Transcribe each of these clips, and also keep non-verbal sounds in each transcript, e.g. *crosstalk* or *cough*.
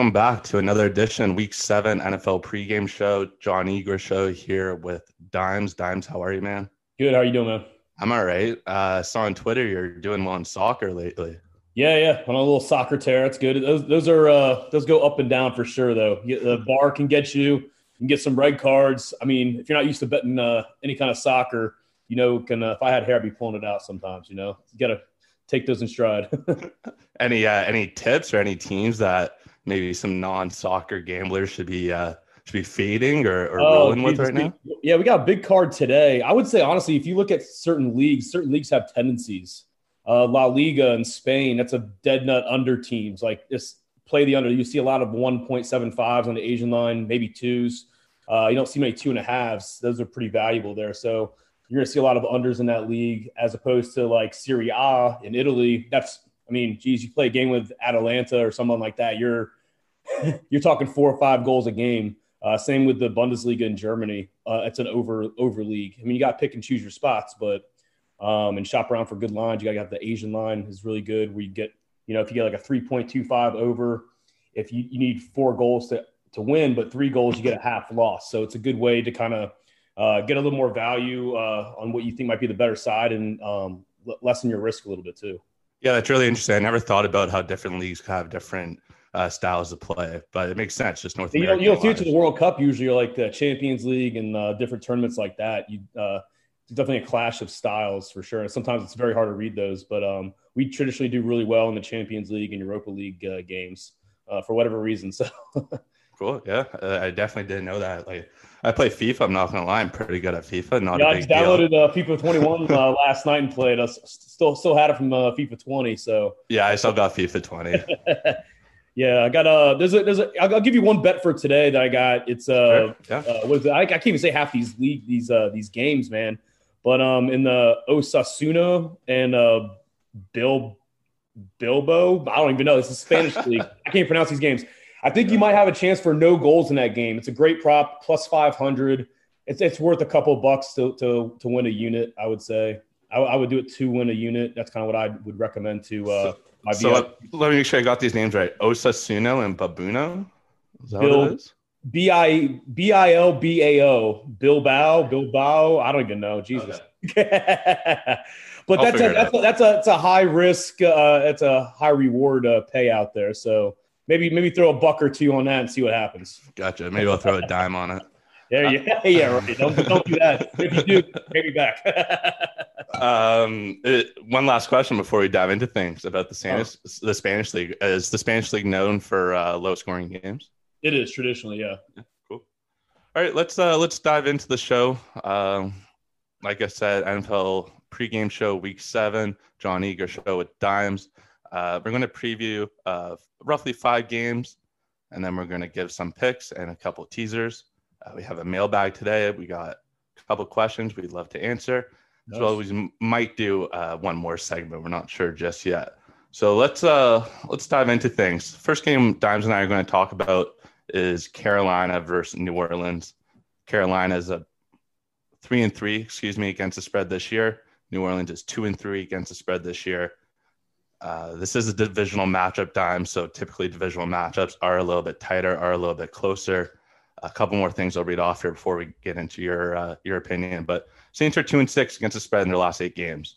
welcome back to another edition, Week Seven NFL pregame show. John Eager show here with Dimes. Dimes, how are you, man? Good. How are you doing, man? I'm all right. Uh, saw on Twitter you're doing well in soccer lately. Yeah, yeah, on a little soccer tear. That's good. Those, those are uh, those go up and down for sure, though. The bar can get you. You can get some red cards. I mean, if you're not used to betting uh, any kind of soccer, you know, can uh, if I had hair, I'd be pulling it out sometimes. You know, you gotta take those in stride. *laughs* any uh, any tips or any teams that maybe some non-soccer gamblers should be uh, should be fading or, or oh, rolling with right now? Yeah, we got a big card today. I would say honestly, if you look at certain leagues, certain leagues have tendencies. Uh, La Liga in Spain, that's a dead nut under teams. Like just play the under. You see a lot of 1.75s on the Asian line, maybe twos. Uh, you don't see many two and a halves. Those are pretty valuable there. So you're going to see a lot of unders in that league as opposed to like Serie A in Italy. That's, I mean, geez, you play a game with Atalanta or someone like that. You're, *laughs* you're talking four or five goals a game. Uh, same with the Bundesliga in Germany. Uh, it's an over over league. I mean, you got to pick and choose your spots, but um, and shop around for good lines. You got to have the Asian line is really good where you get, you know, if you get like a 3.25 over, if you, you need four goals to, to win, but three goals, you get a half loss. So it's a good way to kind of uh, get a little more value uh, on what you think might be the better side and um, lessen your risk a little bit too. Yeah, that's really interesting. I never thought about how different leagues have different uh, styles of play, but it makes sense. Just North America. You will see it to the World Cup usually, or like the Champions League and uh, different tournaments like that. You uh, it's definitely a clash of styles for sure. And sometimes it's very hard to read those, but um, we traditionally do really well in the Champions League and Europa League uh, games uh, for whatever reason. *laughs* So cool. Yeah, I definitely didn't know that. Like I play FIFA. I'm not gonna lie, I'm pretty good at FIFA. Not yeah, I just downloaded uh, FIFA 21 uh, *laughs* last night and played. I still still had it from uh, FIFA 20. So yeah, I still got FIFA 20. *laughs* yeah, I got a. There's a. There's a. I'll, I'll give you one bet for today that I got. It's uh, sure. yeah. uh what is it? I, I can't even say half these league these uh these games, man. But um, in the Osasuna and uh, Bill Bilbo, I don't even know. This is Spanish *laughs* league. I can't pronounce these games. I think you might have a chance for no goals in that game. It's a great prop, plus 500. It's, it's worth a couple bucks to, to, to win a unit, I would say. I, I would do it to win a unit. That's kind of what I would recommend to uh, my So let, let, me make sure I got these names right. Osasuno and Babuno? Is that Bill, what it is? B I B I L B A O Bilbao Bilbao. I don't even know. Jesus. Okay. *laughs* but that's a, that's a, that's a that's a high risk. Uh, it's a high reward uh, payout there. So maybe maybe throw a buck or two on that and see what happens. Gotcha. Maybe I'll throw a dime on it. Yeah, yeah, *laughs* yeah, right. Don't, don't do that. If you do, maybe back. *laughs* um, it, one last question before we dive into things about the Spanish, oh. the Spanish league. Is the Spanish league known for uh, low scoring games? It is traditionally, yeah. yeah. Cool. All right, let's uh, let's dive into the show. Um, like I said, NFL pregame show, week seven. John Eager show with Dimes. Uh, we're going to preview uh, roughly five games, and then we're going to give some picks and a couple teasers. Uh, we have a mailbag today. We got a couple questions we'd love to answer, nice. as well as we might do uh, one more segment. We're not sure just yet. So let's uh, let's dive into things. First game, Dimes and I are going to talk about is Carolina versus New Orleans. Carolina is a three and three, excuse me, against the spread this year. New Orleans is two and three against the spread this year. Uh, this is a divisional matchup time, so typically divisional matchups are a little bit tighter, are a little bit closer. A couple more things I'll read off here before we get into your uh, your opinion. But Saints are two and six against the spread in their last eight games.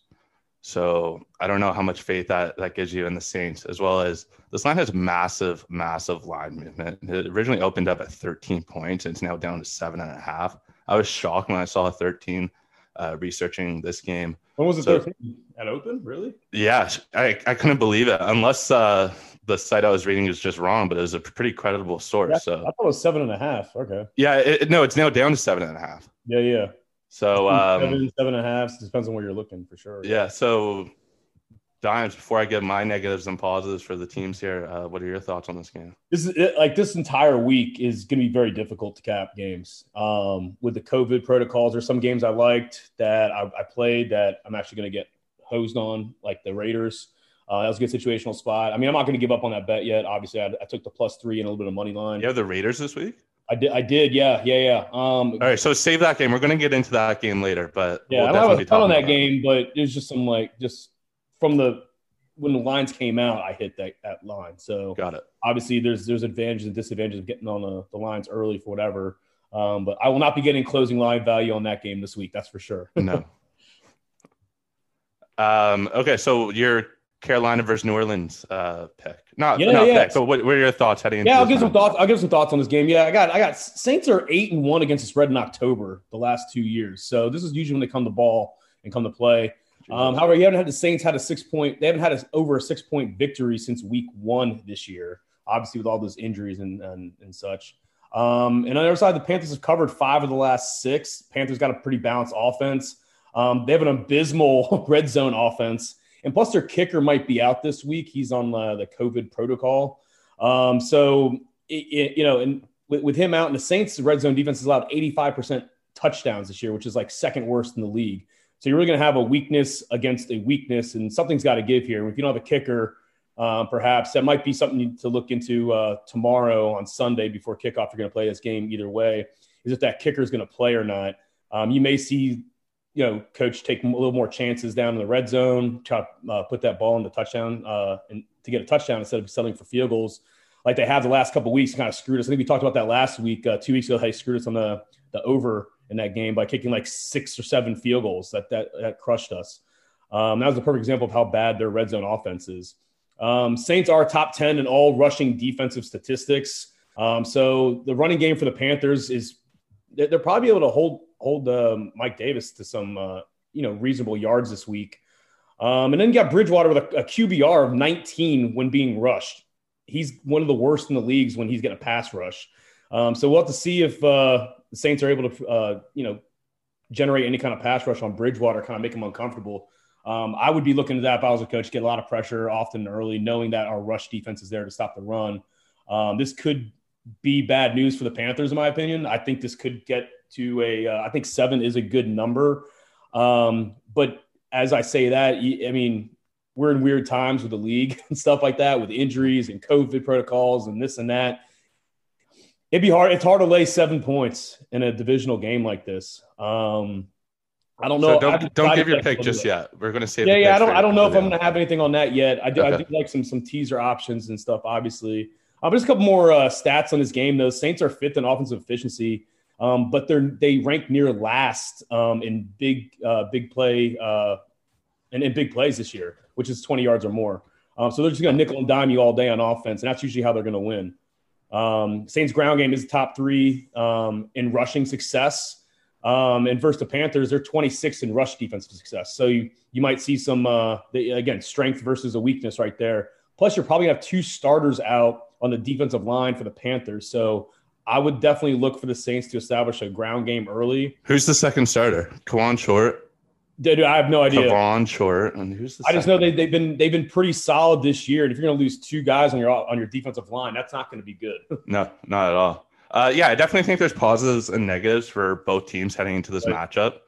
So I don't know how much faith that that gives you in the Saints, as well as this line has massive, massive line movement. It originally opened up at 13 points, and it's now down to seven and a half. I was shocked when I saw a 13 uh, researching this game. When was it so, 13? At open? Really? Yeah, I, I couldn't believe it. Unless uh, the site I was reading is just wrong, but it was a pretty credible source. Yeah, so I thought it was seven and a half. Okay. Yeah, it, no, it's now down to seven and a half. Yeah, yeah. So um, seven, seven and a half. Depends on where you're looking for sure. Yeah. So Dimes, before I give my negatives and positives for the teams here, uh, what are your thoughts on this game? This is like this entire week is going to be very difficult to cap games um, with the COVID protocols. There's some games I liked that I, I played that I'm actually going to get hosed on, like the Raiders. Uh, that was a good situational spot. I mean, I'm not going to give up on that bet yet. Obviously, I, I, took the plus three and a little bit of money line. You have the Raiders this week. I did. I did. Yeah. Yeah. Yeah. Um, All right. So save that game. We're going to get into that game later, but yeah, we'll I was on that game, but there's just some like just from the when the lines came out, I hit that, that line. So got it. Obviously, there's there's advantages and disadvantages of getting on the, the lines early for whatever. Um, but I will not be getting closing line value on that game this week. That's for sure. no. *laughs* Um, okay, so your Carolina versus New Orleans uh, pick, not yeah, not yeah. pick. But what, what, are your thoughts heading? Yeah, I'll give some thoughts. I'll give some thoughts on this game. Yeah, I got I got Saints are eight and one against the spread in October the last two years. So this is usually when they come to ball and come to play. Um, however, you haven't had the Saints had a six point. They haven't had a, over a six point victory since week one this year. Obviously, with all those injuries and and, and such. Um, and on the other side, the Panthers have covered five of the last six. Panthers got a pretty balanced offense. Um, they have an abysmal *laughs* red zone offense, and plus their kicker might be out this week. He's on uh, the COVID protocol. Um, so it, it, you know, and with, with, him out, and the Saints' the red zone defense has allowed 85% touchdowns this year, which is like second worst in the league. So you're really going to have a weakness against a weakness, and something's got to give here. If you don't have a kicker, um, perhaps that might be something to look into uh, tomorrow on Sunday before kickoff. You're going to play this game either way. Is if that kicker is going to play or not. Um, you may see, you know, coach take a little more chances down in the red zone, try to uh, put that ball in the touchdown uh, and to get a touchdown instead of settling for field goals like they have the last couple weeks. Kind of screwed us. I think we talked about that last week, uh, two weeks ago. They screwed us on the the over in that game by kicking like six or seven field goals that that, that crushed us. Um, that was a perfect example of how bad their red zone offense is. Um, Saints are top 10 in all rushing defensive statistics. Um, so the running game for the Panthers is they're probably able to hold hold um, Mike Davis to some uh, you know reasonable yards this week. Um, and then you got Bridgewater with a, a, QBR of 19 when being rushed. He's one of the worst in the leagues when he's getting a pass rush. Um, so we'll have to see if uh, the Saints are able to, uh, you know, generate any kind of pass rush on Bridgewater, kind of make him uncomfortable. Um, I would be looking at that if I was a coach, get a lot of pressure often early, knowing that our rush defense is there to stop the run. Um, this could be bad news for the Panthers, in my opinion. I think this could get to a. Uh, I think seven is a good number. Um, but as I say that, I mean, we're in weird times with the league *laughs* and stuff like that, with injuries and COVID protocols and this and that it'd be hard. It's hard to lay seven points in a divisional game like this. Um, I don't know. So don't don't give your pick just yet. We're going to say yeah, yeah. I don't I don't know if I'm going to have anything on that yet. I do okay. I do like some some teaser options and stuff. Obviously, uh, but just a couple more uh, stats on this game. Though Saints are fifth in offensive efficiency, um, but they're they rank near last um, in big uh, big play uh, and in big plays this year, which is 20 yards or more. Um, so they're just going to nickel and dime you all day on offense, and that's usually how they're going to win. Um, Saints ground game is top three um, in rushing success. Um, and versus the Panthers, they're 26 in rush defensive success. So you, you might see some, uh, the, again, strength versus a weakness right there. Plus, you're probably going to have two starters out on the defensive line for the Panthers. So I would definitely look for the Saints to establish a ground game early. Who's the second starter? Kawann Short. Dude, I have no idea. Kawann Short, and who's the? I just know they, they've been they've been pretty solid this year. And if you're going to lose two guys on your on your defensive line, that's not going to be good. *laughs* no, not at all. Uh, yeah, I definitely think there's positives and negatives for both teams heading into this right. matchup.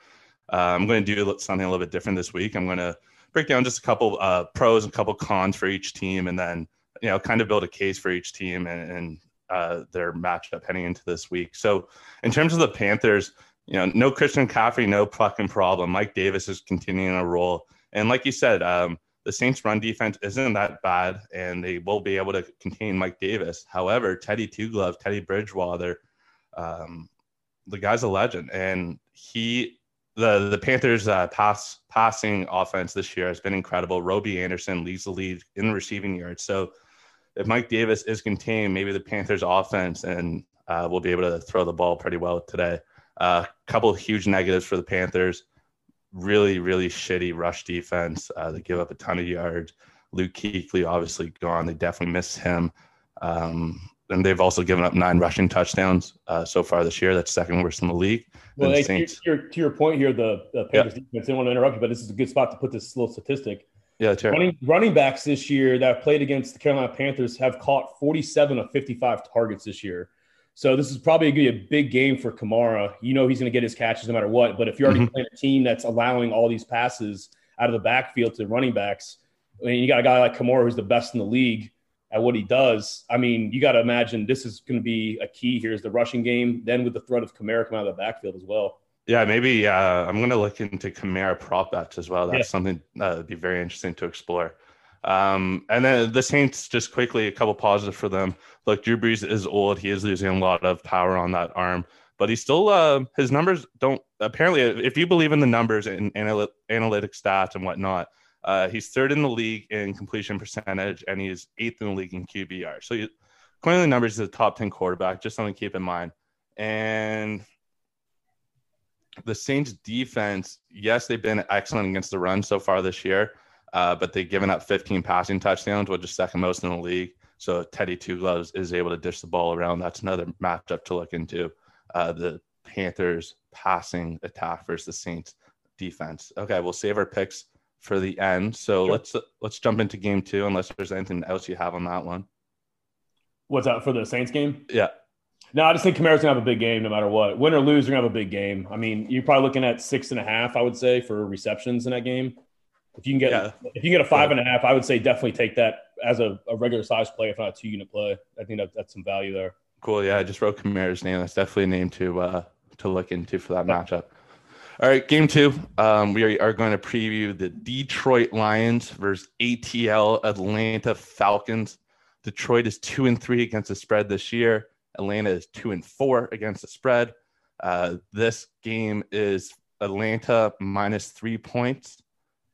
Uh, I'm going to do something a little bit different this week. I'm going to break down just a couple uh, pros and a couple cons for each team, and then you know kind of build a case for each team and, and uh, their matchup heading into this week. So, in terms of the Panthers, you know, no Christian McCaffrey, no fucking problem. Mike Davis is continuing a role. And like you said, um, the Saints' run defense isn't that bad, and they will be able to contain Mike Davis. However, Teddy Two Glove, Teddy Bridgewater, um, the guy's a legend, and he, the the Panthers' uh, pass passing offense this year has been incredible. Robbie Anderson leads the lead in receiving yards. So, if Mike Davis is contained, maybe the Panthers' offense and uh, will be able to throw the ball pretty well today. A uh, couple of huge negatives for the Panthers. Really, really shitty rush defense. Uh, they give up a ton of yards. Luke Kuechly obviously gone. They definitely miss him. Um, and they've also given up nine rushing touchdowns uh, so far this year. That's second worst in the league. Well, hey, to, your, to, your, point here, the, the Panthers yeah. defense, I didn't want to interrupt you, but this is a good spot to put this little statistic. Yeah, running, running backs this year that played against the Carolina Panthers have caught 47 of 55 targets this year. So this is probably going to be a big game for Kamara. You know he's going to get his catches no matter what. But if you're already mm-hmm. playing a team that's allowing all these passes out of the backfield to running backs, I mean, you got a guy like Kamara who's the best in the league at what he does. I mean, you got to imagine this is going to be a key here is the rushing game. Then with the threat of Kamara coming out of the backfield as well. Yeah, maybe uh, I'm going to look into Kamara prop bets as well. That's yeah. something that would be very interesting to explore. Um, and then the Saints, just quickly, a couple positives for them. Look, Drew Brees is old. He is losing a lot of power on that arm, but he still, uh, his numbers don't, apparently, if you believe in the numbers and anal- analytic stats and whatnot, uh, he's third in the league in completion percentage, and he's eighth in the league in QBR. So, he, according to the numbers, he's a top 10 quarterback, just something to keep in mind. And the Saints defense, yes, they've been excellent against the run so far this year, uh, but they've given up 15 passing touchdowns, which is second most in the league. So Teddy Two Gloves is able to dish the ball around. That's another matchup to look into. Uh, the Panthers passing attack versus the Saints defense. Okay, we'll save our picks for the end. So sure. let's let's jump into game two, unless there's anything else you have on that one. What's that for the Saints game? Yeah. No, I just think Kamara's gonna have a big game no matter what. Win or lose, you're gonna have a big game. I mean, you're probably looking at six and a half, I would say, for receptions in that game. If you can get yeah. if you get a five and a half, I would say definitely take that as a, a regular size play, if not a two unit play. I think that, that's some value there. Cool. Yeah, I just wrote Kamara's name. That's definitely a name to uh, to look into for that matchup. All right, game two. Um, we are going to preview the Detroit Lions versus ATL Atlanta Falcons. Detroit is two and three against the spread this year. Atlanta is two and four against the spread. Uh, this game is Atlanta minus three points.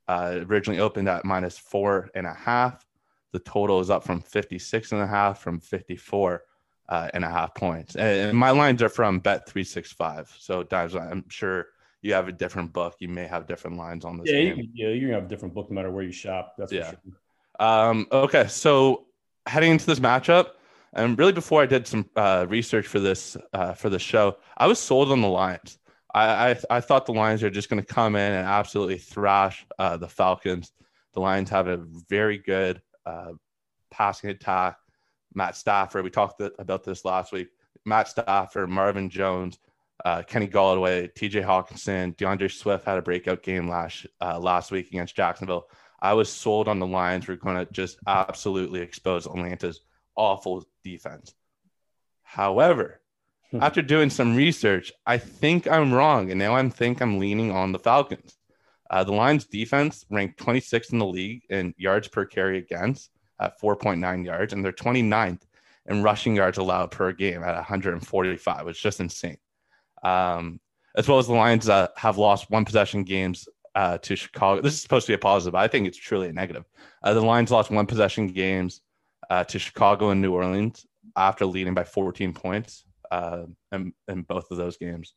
Uh, originally opened at minus four and a half. The total is up from 56 and a half from 54 uh, and a half points. And, and my lines are from Bet365. So, Dimes, I'm sure you have a different book. You may have different lines on this yeah, game. You, yeah, you're going to have a different book no matter where you shop. That's yeah. Sure. Um, okay. So, heading into this matchup, and really, before I did some uh, research for this uh, for the show, I was sold on the Lions. I I, I thought the Lions are just going to come in and absolutely thrash uh, the Falcons. The Lions have a very good uh, passing attack. Matt Stafford, we talked about this last week. Matt Stafford, Marvin Jones, uh, Kenny Golladay, T.J. Hockenson, D'Andre Swift had a breakout game last uh, last week against Jacksonville. I was sold on the Lions. We're going to just absolutely expose Atlanta's awful defense. However, hmm. after doing some research, I think I'm wrong, and now I think I'm leaning on the Falcons. Uh, the Lions' defense ranked 26th in the league in yards per carry against at 4.9 yards, and they're 29th in rushing yards allowed per game at 145. It's just insane. Um, as well as the Lions uh, have lost one possession games uh, to Chicago. This is supposed to be a positive, but I think it's truly a negative. Uh, the Lions lost one possession games uh, to Chicago and New Orleans after leading by 14 points uh, in, in both of those games.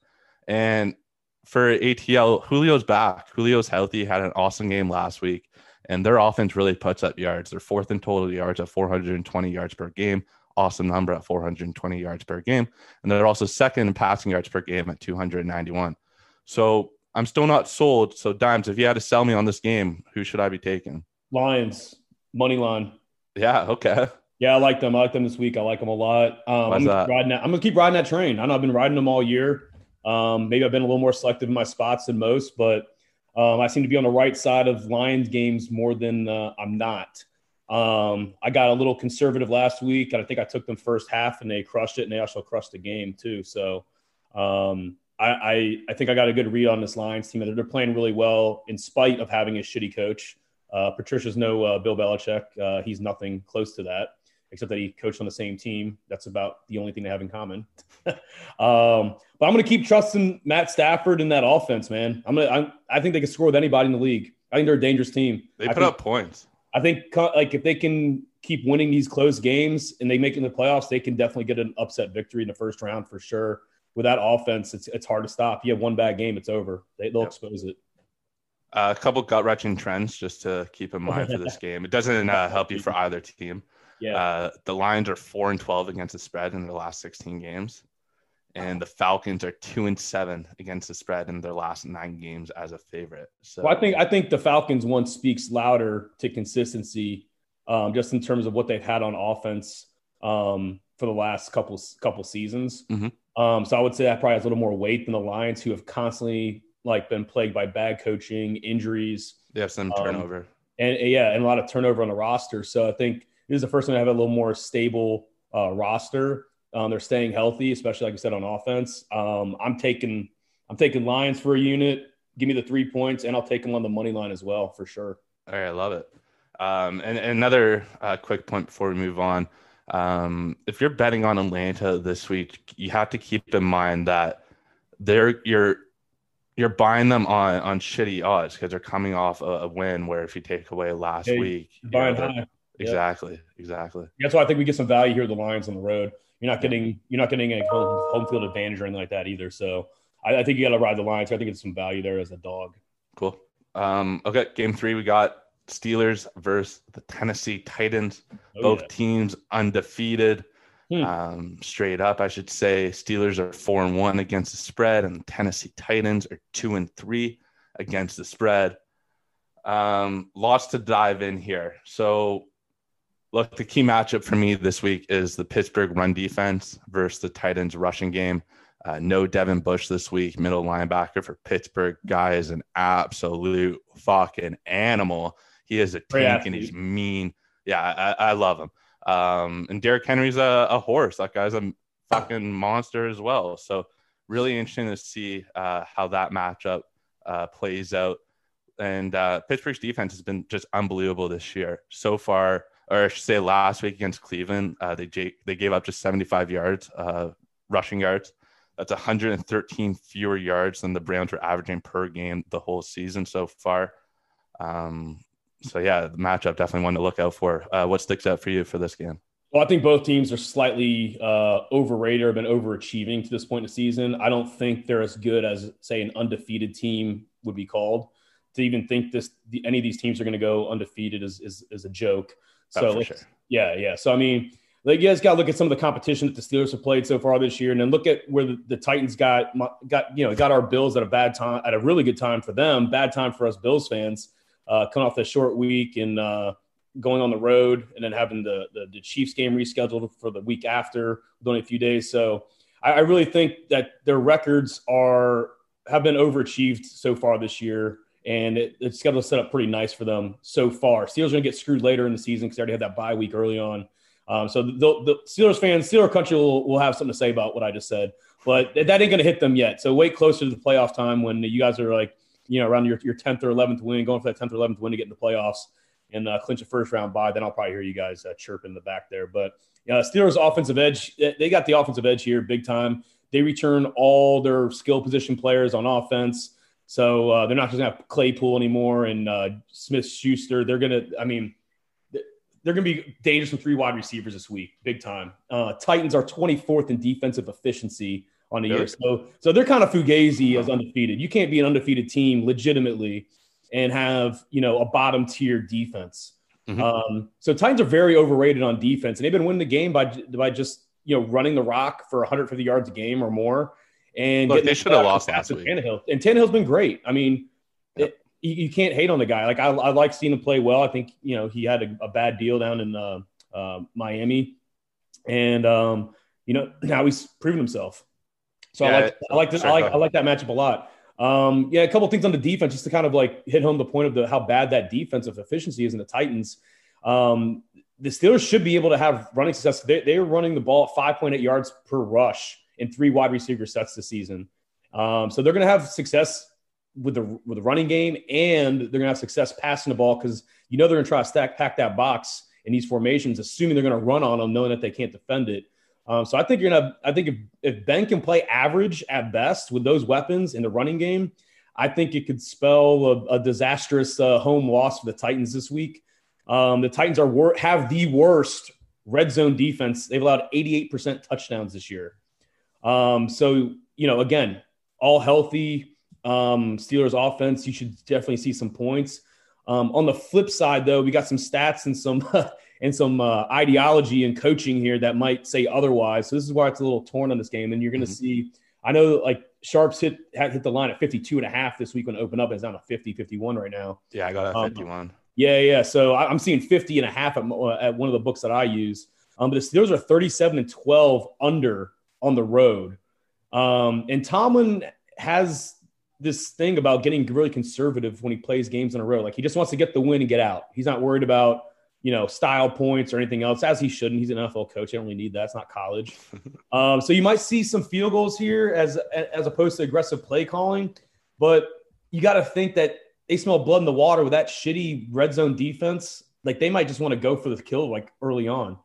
And for ATL, Julio's back. Julio's healthy, had an awesome game last week, and their offense really puts up yards. They're fourth in total yards at 420 yards per game. Awesome number at 420 yards per game. And they're also second in passing yards per game at 291. So I'm still not sold. So, Dimes, if you had to sell me on this game, who should I be taking? Lions, money line. Yeah. Okay. Yeah, I like them. I like them this week. I like them a lot. Um, I'm, gonna riding that, I'm gonna keep riding that train. I know I've been riding them all year. Um, maybe I've been a little more selective in my spots than most, but um, I seem to be on the right side of Lions games more than uh, I'm not. Um, I got a little conservative last week, and I think I took them first half, and they crushed it, and they also crushed the game too. So um, I, I, I think I got a good read on this Lions team. They're playing really well in spite of having a shitty coach. Uh, Patricia's no uh, Bill Belichick. Uh, he's nothing close to that, except that he coached on the same team. That's about the only thing they have in common. *laughs* um, but I'm going to keep trusting Matt Stafford in that offense, man. I'm gonna. I'm, i think they can score with anybody in the league. I think they're a dangerous team. They I put think, up points. I think like if they can keep winning these close games and they make it in the playoffs, they can definitely get an upset victory in the first round for sure. With that offense, it's it's hard to stop. You have one bad game, it's over. They, will yep. expose it. Uh, a couple gut wrenching trends just to keep in mind for this *laughs* game. It doesn't uh, help you for either team. Yeah. Uh, the Lions are four and twelve against the spread in their last sixteen games, and the Falcons are two and seven against the spread in their last nine games as a favorite. So well, I think I think the Falcons one speaks louder to consistency, um, just in terms of what they've had on offense um, for the last couple couple seasons. Mm-hmm. Um, so I would say that probably has a little more weight than the Lions, who have constantly like been plagued by bad coaching, injuries. They have some um, turnover. Um, and, yeah, and a lot of turnover on the roster. So I think this is the first time to have a little more stable uh, roster. Um, they're staying healthy, especially like I said on offense. Um, I'm taking I'm taking Lions for a unit. Give me the three points, and I'll take them on the money line as well for sure. All right, I love it. Um, and, and another uh, quick point before we move on. Um, if you're betting on Atlanta this week, you have to keep in mind that they're you're you're buying them on on shitty odds because they're coming off a, a, win where if you take away last yeah, week, buying high. Exactly, yep. exactly. That's why I think we get some value here. The Lions on the road. You're not getting you're not getting a home, home field advantage or anything like that either. So I, I think you got to ride the Lions. I think it's some value there as a dog. Cool. Um, okay, game three we got Steelers versus the Tennessee Titans. Oh, Both yeah. teams undefeated. Hmm. Um, straight up, I should say, Steelers are four and one against the spread, and Tennessee Titans are two and three against the spread. Um, lots to dive in here. So, look, the key matchup for me this week is the Pittsburgh run defense versus the Titans rushing game. Uh, no Devin Bush this week, middle linebacker for Pittsburgh. Guy is an absolute fucking animal. He is a tank and he's mean. Yeah, I, I love him. Um, and Derrick Henry's a, a, horse. That guy's a fucking monster as well. So really interesting to see uh, how that matchup uh, plays out. And uh, Pittsburgh's defense has been just unbelievable this year so far. Or I should say, last week against Cleveland, uh, they j- they gave up just 75 yards, uh, rushing yards. That's 113 fewer yards than the Browns were averaging per game the whole season so far. Um, so yeah, the matchup definitely one to look out for. Uh, what sticks out for you for this game? Well, I think both teams are slightly uh, overrated or been overachieving to this point in the season. I don't think they're as good as, say, an undefeated team would be called. To even think this, the, any of these teams are going to go undefeated is, is, is a joke. So, sure. yeah, yeah. So, I mean, like you guys got to look at some of the competition that the Steelers have played so far this year, and then look at where the, the, Titans got got you know got our Bills at a bad time, at a really good time for them, bad time for us Bills fans uh, coming off the short week and uh, going on the road, and then having the, the, the Chiefs game rescheduled for the week after, with only a few days. So I, I really think that their records are have been overachieved so far this year, and it, it's got to set up pretty nice for them so far. Steelers are going to get screwed later in the season because they already had that bye week early on. Um, so the, the, Steelers fans, Steeler country will, will have something to say about what I just said, but that ain't going to hit them yet. So wait closer to the playoff time when you guys are like you know, around your, your 10th or 11th win, going for that 10th or 11th win to get in the playoffs and uh, clinch a first round bye, then I'll probably hear you guys uh, chirp in the back there. But know, Steelers offensive edge, they got the offensive edge here big time. They return all their skill position players on offense. So uh, they're not just going to have Claypool anymore and uh, Smith Schuster. They're going to, I mean, they're going to be dangerous with three wide receivers this week, big time. Uh, Titans are 24th in defensive efficiency on the really? year. So so they're kind of fugazi as undefeated. You can't be an undefeated team legitimately and have you know a bottom tier defense. Mm-hmm. Um, so Titans are very overrated on defense, and they've been winning the game by by just you know running the rock for 150 yards a game or more. And Look, they should have lost last week. Tannehill. And Tannehill's been great. I mean, yep. it, you, you, can't hate on the guy. Like I, I like seeing him play well. I think you know he had a, a bad deal down in uh, uh, Miami, and um, you know *clears throat* now he's proven himself. So yeah, I like I like this, I like I like that matchup a lot. Um, yeah, a couple things on the defense just to kind of like hit home the point of the how bad that defensive efficiency is in the Titans. Um, the Steelers should be able to have running success. They, they are running the ball at 5.8 yards per rush in three wide receiver sets this season. Um, so they're going to have success with the with the running game, and they're going to have success passing the ball because you know they're going to try to stack pack that box in these formations, assuming they're going to run on them, knowing that they can't defend it. Um, so I think you're gonna. I think if, if Ben can play average at best with those weapons in the running game, I think it could spell a, a disastrous uh, home loss for the Titans this week. Um, the Titans are wor- have the worst red zone defense. They've allowed 88% touchdowns this year. Um, so you know, again, all healthy um, Steelers offense. You should definitely see some points. Um, on the flip side, though, we got some stats and some *laughs* and some uh, ideology and coaching here that might say otherwise. So this is why it's a little torn on this game. And you're going to mm-hmm. see, I know like Sharps hit hit the line at 52 and a half this week when it opened up. It's down to 50, 51 right now. Yeah, I got um, 51. Yeah, yeah. So I, am seeing 50 and a half at, at, one of the books that I use. Um, but the Steelers are 37 and 12 under on the road. Um, and Tomlin has this thing about getting really conservative when he plays games in a row. Like he just wants to get the win and get out. He's not worried about you know, style points or anything else, as he shouldn't. He's an NFL coach. I don't really need that. It's not college. *laughs* um, so you might see some field goals here as as opposed to aggressive play calling, but you got to think that they smell blood in the water with that shitty red zone defense like they might just want to go for the kill like early on.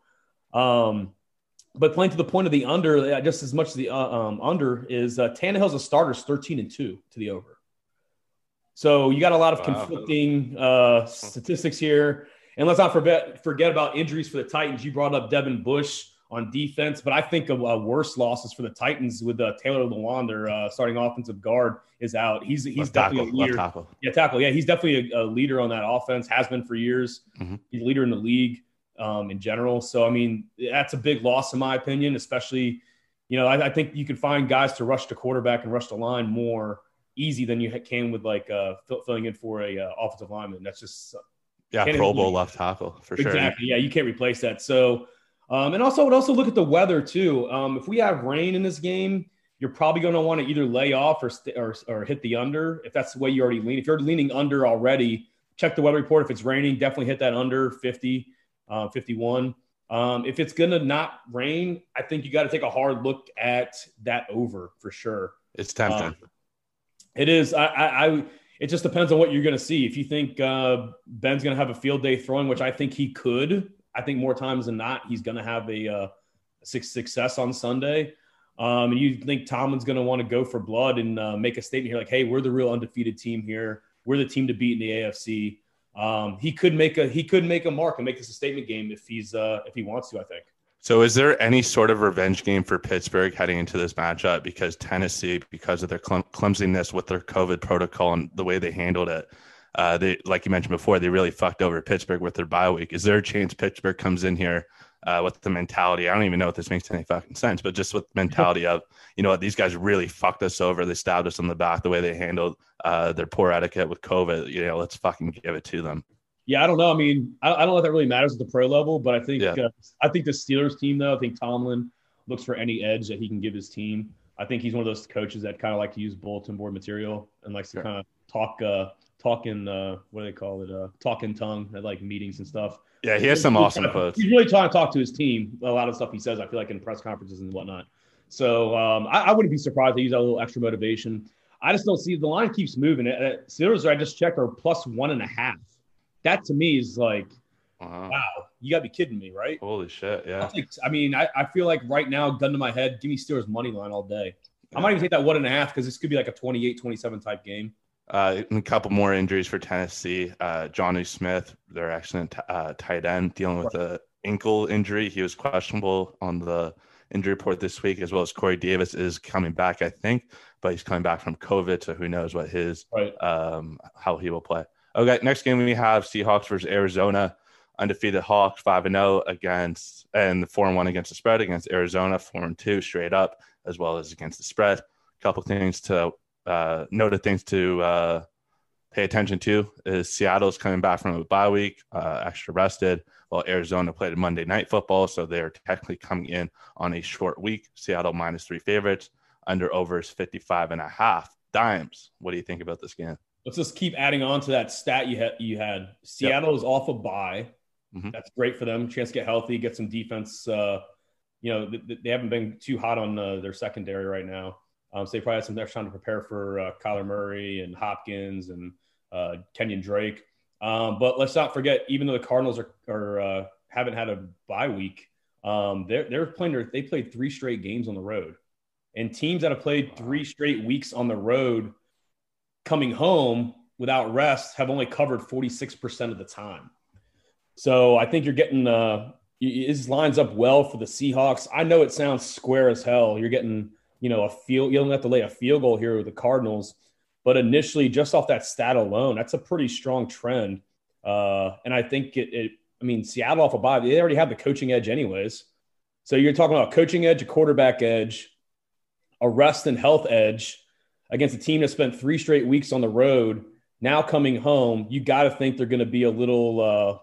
Um, but playing to the point of the under, just as much as the uh, um, under is uh, Tannehill's a starter's 13 and 2 to the over. So you got a lot of conflicting uh, statistics here. And let's not forget, forget about injuries for the Titans. You brought up Devin Bush on defense, but I think of uh, worse losses for the Titans with uh, Taylor Lewan, their uh, starting offensive guard, is out. He's he's left definitely tackle, a leader. Tackle. Yeah, tackle. Yeah, he's definitely a, a, leader on that offense. Has been for years. Mm-hmm. He's a leader in the league um, in general. So I mean, that's a big loss in my opinion. Especially, you know, I, I think you can find guys to rush the quarterback and rush the line more easy than you can with like uh, filling in for a uh, offensive lineman. That's just yeah, Pro Bowl left tackle for exactly. sure. Exactly. Yeah, you can't replace that. So um, and also, would also look at the weather too. Um, if we have rain in this game, you're probably going to want to either lay off or, st- or, or hit the under if that's the way you already lean. If you're leaning under already, check the weather report. If it's raining, definitely hit that under 50, uh, 51. Um, if it's going to not rain, I think you got to take a hard look at that over for sure. It's tempting. Um, it is. I, I, I, it just depends on what you're going to see. If you think uh, Ben's going to have a field day throwing, which I think he could, I think more times than not, he's going to have a uh, success on Sunday. Um, and you think Tomlin's going to want to go for blood and uh, make a statement here, like, "Hey, we're the real undefeated team here. We're the team to beat in the AFC." Um, he could make a he could make a mark and make this a statement game if he's uh, if he wants to. I think. So, is there any sort of revenge game for Pittsburgh heading into this matchup? Because Tennessee, because of their clumsiness with their COVID protocol and the way they handled it, uh, they like you mentioned before, they really fucked over Pittsburgh with their bye week. Is there a chance Pittsburgh comes in here uh, with the mentality? I don't even know if this makes any fucking sense, but just with mentality of you know what these guys really fucked us over. They stabbed us in the back the way they handled uh, their poor etiquette with COVID. You know, let's fucking give it to them. Yeah, I don't know. I mean, I, I don't know if that really matters at the pro level, but I think yeah. uh, I think the Steelers team though. I think Tomlin looks for any edge that he can give his team. I think he's one of those coaches that kind of like to use bulletin board material and likes to kind of talk uh, talking uh what do they call it uh talking tongue at like meetings and stuff yeah he has some awesome quotes he's really trying to talk to his team a lot of stuff he says i feel like in press conferences and whatnot so um i, I wouldn't be surprised to use a little extra motivation i just don't see the line keeps moving steelers i just checked are plus one and a half that to me is like wow, wow you gotta be kidding me right holy shit yeah take, i mean I, I feel like right now gun to my head give me steelers money line all day yeah. i might even take that one and a half because this could be like a 28 27 type game uh, a couple more injuries for Tennessee. Uh, Jonnu Smith, their excellent uh, tight end, dealing with a ankle injury. He was questionable on the injury report this week, as well as Corey Davis is coming back, I think, but he's coming back from COVID, so who knows what his right. um, how he will play. Okay, next game we have Seahawks versus Arizona. Undefeated Hawks five and zero oh against and four and one against the spread against Arizona, four and two straight up, as well as against the spread. A couple things to uh, noted things to uh, pay attention to is Seattle's coming back from a bye week, uh, extra rested, while Arizona played Monday night football, so they're technically coming in on a short week. Seattle minus three favorites, under overs 55 and a half. Dimes, what do you think about this game? Let's just keep adding on to that stat you had. You had Seattle yep. is off a bye. Mm-hmm. That's great for them. Chance to get healthy, get some defense. Uh, you know, they haven't been too hot on uh, their secondary right now. Um, so they probably had some extra time to prepare for uh, Kyler Murray and Hopkins and uh, Kenyon Drake. Um, but let's not forget, even though the Cardinals are, are uh, haven't had a bye week, um, they're they're playing. Their, they played three straight games on the road, and teams that have played three straight weeks on the road, coming home without rest, have only covered forty six percent of the time. So I think you're getting uh, his lines up well for the Seahawks. I know it sounds square as hell. You're getting you know, a field, you don't have to lay a field goal here with the Cardinals. But initially, just off that stat alone, that's a pretty strong trend. Uh, and I think it, it, I mean, Seattle off a of bye, they already have the coaching edge, anyways. So you're talking about coaching edge, a quarterback edge, a rest and health edge against a team that spent three straight weeks on the road. Now coming home, you got to think they're going to be a little, uh,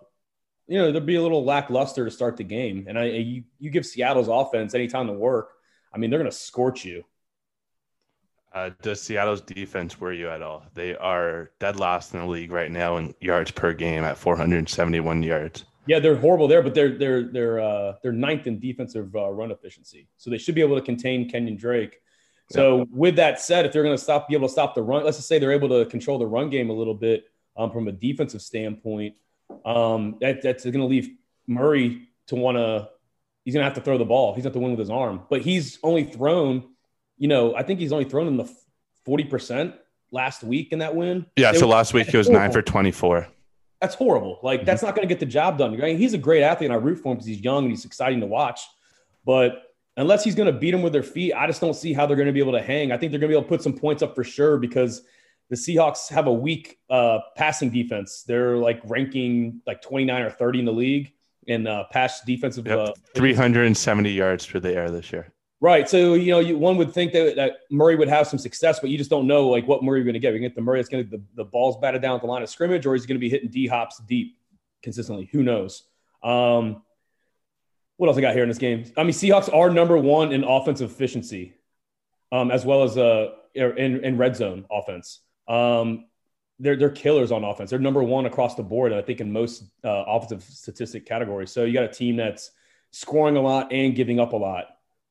you know, there'll be a little lackluster to start the game. And I, you, you give Seattle's offense any time to work I mean, they're going to scorch you. Uh, does Seattle's defense worry you at all? They are dead last in the league right now in yards per game at 471 yards. Yeah, they're horrible there, but they're they're they're uh, they're ninth in defensive uh, run efficiency, so they should be able to contain Kenyon Drake. So, yeah. with that said, if they're going to stop, be able to stop the run, let's just say they're able to control the run game a little bit um, from a defensive standpoint. Um, that, that's going to leave Murray to want to. He's going to have to throw the ball. He's going to have to win with his arm. But he's only thrown, you know, I think he's only thrown in the forty percent last week in that win. Yeah. It so was- last week he was nine for twenty-four. that's horrible. Like that's not going to get the job done. I mean, he's a great athlete, and I root for him because he's young and he's exciting to watch. But unless he's going to beat them with their feet, I just don't see how they're going to be able to hang. I think they're going to be able to put some points up for sure because the Seahawks have a weak uh, passing defense. They're like ranking like 29 or 30 in the league in uh, pass defensive. Yep. Uh, Three hundred and seventy yards through the air this year. Right. So, you know, you, one would think that, that Murray would have some success, but you just don't know like what Murray you're going to get. You're going to get the Murray that's going to the, the ball's batted down at the line of scrimmage, or he's going to be hitting D hops deep consistently. Who knows? Um, what else I got here in this game? I mean, Seahawks are number one in offensive efficiency, um, as well as uh, in, in red zone offense. Um, they're, they're killers on offense. They're number one across the board, I think, in most uh, offensive statistic categories. So you got a team that's scoring a lot and giving up a lot.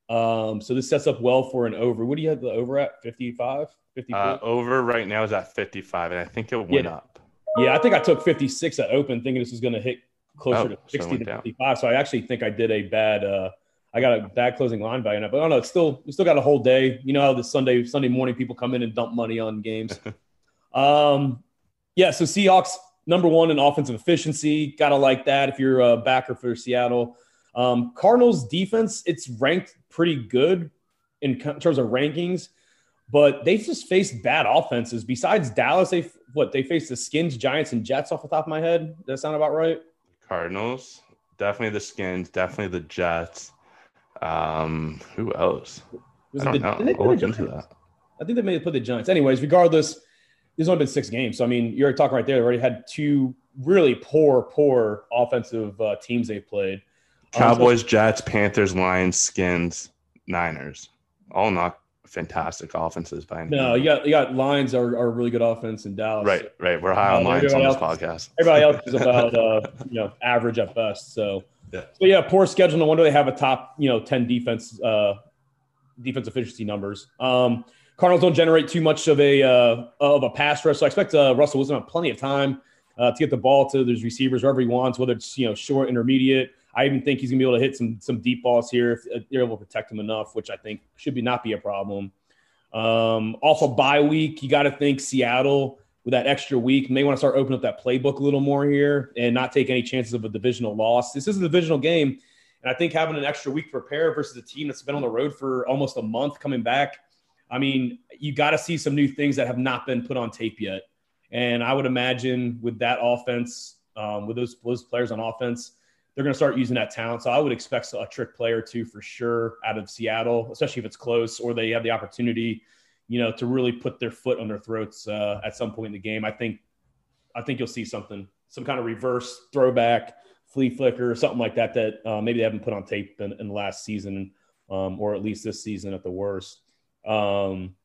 Um, so this sets up well for an over. What do you have the over at? 55, 54? Uh, over right now is at fifty-five, and I think it went Yeah. up. yeah, I think I took 56 at open, thinking this was going to hit closer Oh, to 60 went to down. 55. So I actually think I did a bad, uh, I got a bad closing line value, but I don't know. It's still, we still got a whole day. You know how the Sunday, Sunday morning people come in and dump money on games. *laughs* um, yeah. So Seahawks number one in offensive efficiency. Gotta like that if you're a backer for Seattle. Um, Cardinals defense, it's ranked pretty good in terms of rankings, but they just faced bad offenses. Besides Dallas, they what they faced the Skins, Giants, and Jets off the top of my head. Does that sound about right? Cardinals, definitely the Skins, definitely the Jets. Um, who else? Was I don't the- know. I'll look into that. I think they may have put the Giants. Anyways, regardless, there's only been six games. So I mean, you're talking right there. They already had two really poor, poor offensive uh, teams they played. Um, so- Cowboys, Jets, Panthers, Lions, Skins, Niners. All not fantastic offenses by any no, you got you got Lions are, are a really good offense in Dallas. Right, right. We're high on Uh, Lions on this everybody podcast. Everybody else is *laughs* about uh, you know average at best. So Yeah. so yeah, poor schedule. No wonder they have a top you know ten defense uh, defense efficiency numbers. Um, Cardinals don't generate too much of a uh, of a pass rush, so I expect uh, Russell Wilson have plenty of time uh, to get the ball to those receivers wherever he wants, whether it's you know short, intermediate. I even think he's gonna be able to hit some some deep balls here if they're able to protect him enough, which I think should be not be a problem. Um, also, bye week, you got to think Seattle with that extra week may want to start opening up that playbook a little more here and not take any chances of a divisional loss. This is a divisional game, and I think having an extra week to prepare versus a team that's been on the road for almost a month coming back. I mean, you got to see some new things that have not been put on tape yet. And I would imagine with that offense, um, with those, those players on offense, they're going to start using that talent. So I would expect a trick play or two for sure out of Seattle, especially if it's close or they have the opportunity, you know, to really put their foot on their throats uh, at some point in the game. I think, I think you'll see something, some kind of reverse throwback, flea flicker, or something like that that uh, maybe they haven't put on tape in, in the last season, um, or at least this season at the worst. Um,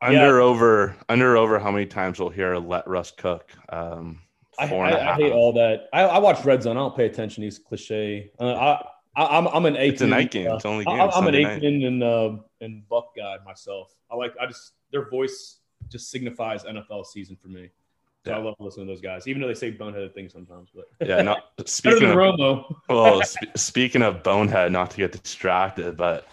Under over under over how many times we'll hear let Russ cook? Um, I, four and a I, I half. hate all that. I, I watch Red Zone. I don't pay attention to these cliche. Uh, I, I I'm I'm an Aikman. It's a night game. It's only game. I, I'm an. Aikman and uh, and Buck guy myself. I like. I just their voice just signifies NFL season for me. So Yeah. I love listening to those guys, even though they say boneheaded things sometimes. But *laughs* Yeah, no. *laughs* Speaking of Romo. well, *laughs* sp- speaking of bonehead, not to get distracted, but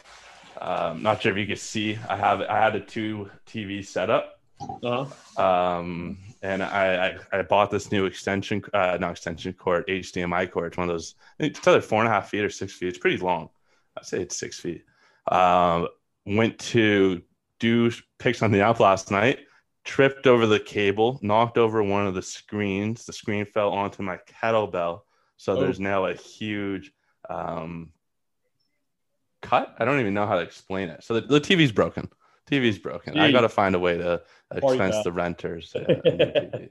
um, not sure if you can see. I have I had a two TV setup, Uh-huh. um, and I, I I bought this new extension, uh, not extension cord, HDMI cord. It's one of those. It's either four and a half feet or six feet. It's pretty long. I'd say it's six feet. Um, went to do pics on the app last night. Tripped over the cable, knocked over one of the screens. The screen fell onto my kettlebell. So Oh. there's now a huge um, cut. I don't even know how to explain it. So the, the TV's broken. TV's broken. I Gee. got to find a way to expense the renters *laughs* uh, TV.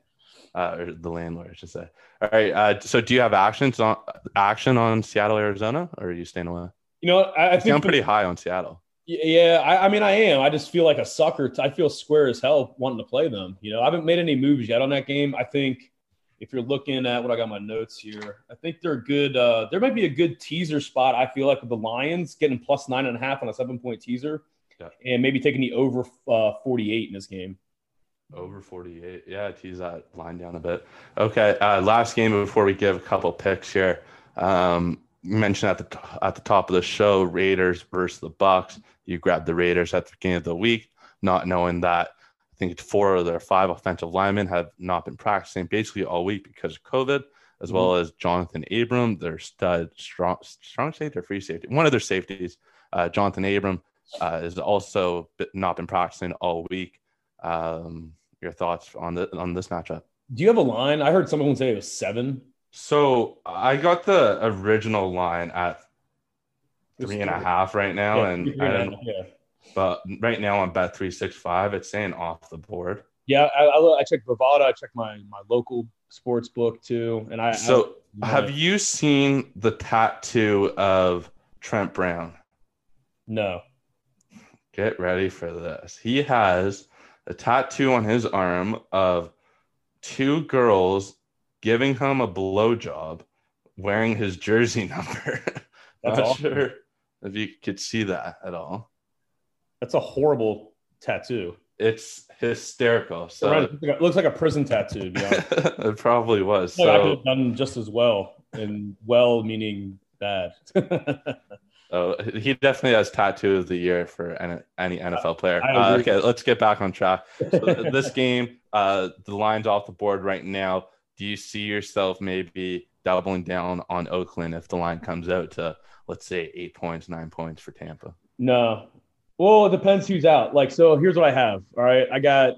Uh, or the landlord, I should say. All right. Uh, so, do you have actions on action on Seattle, Arizona, or are you staying away? You know, I, I I think am pretty high on Seattle. Yeah, I, I mean, I am. I just feel like a sucker. I feel square as hell wanting to play them. You know, I haven't made any moves yet on that game. I think if you're looking at what I got my notes here, I think they're good. Uh, there might be a good teaser spot. I feel like with the Lions getting plus nine and a half on a seven point teaser, Yeah. and maybe taking the over uh, 48 in this game. Over 48. Yeah, tease that line down a bit. Okay. Uh, last game before we give a couple picks here. Um, you mentioned at the t- at the top of the show, Raiders versus the Bucks. You grabbed the Raiders at the beginning of the week, not knowing that I think four of their five offensive linemen have not been practicing basically all week because of COVID, as well as Johnathan Abram, their stud strong strong safety or free safety, one of their safeties. Uh, Johnathan Abram uh, is also not been practicing all week. Um, your thoughts on the on this matchup? Do you have a line? I heard someone say it was seven. So I got the original line at three and a half right now, Yeah, and, and a and half, yeah. but right now on bet three six five, it's saying off the board. Yeah, I, I, I checked Bovada. I checked my my local sports book too, and I So I, have you seen the tattoo of Trent Brown? no. Get ready for this. He has a tattoo on his arm of two girls giving him a blowjob wearing his jersey *laughs* number. Not awesome. sure if you could see that at all. That's a horrible tattoo. It's hysterical. So Right, it looks like a- looks like a prison tattoo. To be honest. *laughs* it probably was. No, I could So have done just as well, and well meaning bad. *laughs* oh, he definitely has tattoo of the year for any, any NFL player. Uh, okay, let's get back on track. So *laughs* this game, uh, the line's off the board right now. Do you see yourself maybe doubling down on Oakland if the line comes out to, let's say, eight points, nine points for Tampa? No. Well, it depends who's out. Like, so here's what I have. All right. I got,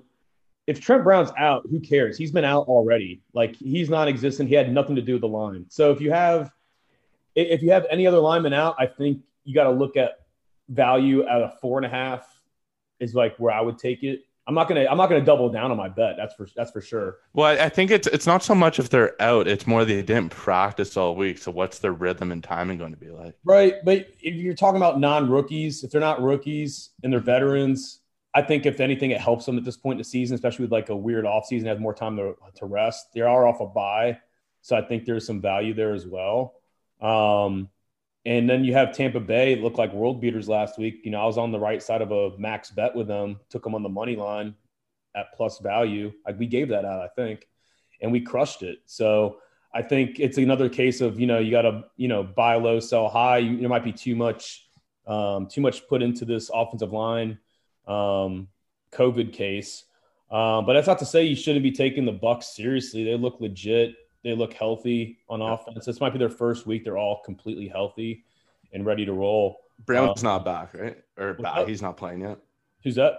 if Trent Brown's out, who cares? He's been out already. Like, he's non existent. He had nothing to do with the line. So if you have, if you have any other lineman out, I think you got to look at value at a four and a half is like where I would take it. I'm not gonna I'm not gonna double down on my bet. That's for that's for sure. Well, I think it's it's not so much if they're out; it's more they didn't practice all week. So what's their rhythm and timing going to be like? Right, but if you're talking about non-rookies, if they're not rookies and they're veterans, I think if anything, it helps them at this point in the season, especially with like a weird offseason, have more time to, to rest. They are off a bye, so I think there's some value there as well. Um, and then you have Tampa Bay look like world beaters last week. You know, I was on the right side of a max bet with them, took them on the money line at plus value. Like we gave that out, I think, and we crushed it. So I think it's another case of you know you got to you know buy low, sell high. You, there might be too much um, too much put into this offensive line um, COVID case, um, but that's not to say you shouldn't be taking the Bucks seriously. They look legit. They look healthy on offense. This might be their first week. They're all completely healthy and ready to roll. Brown's not back, right? Or back? He's not playing yet. Who's that?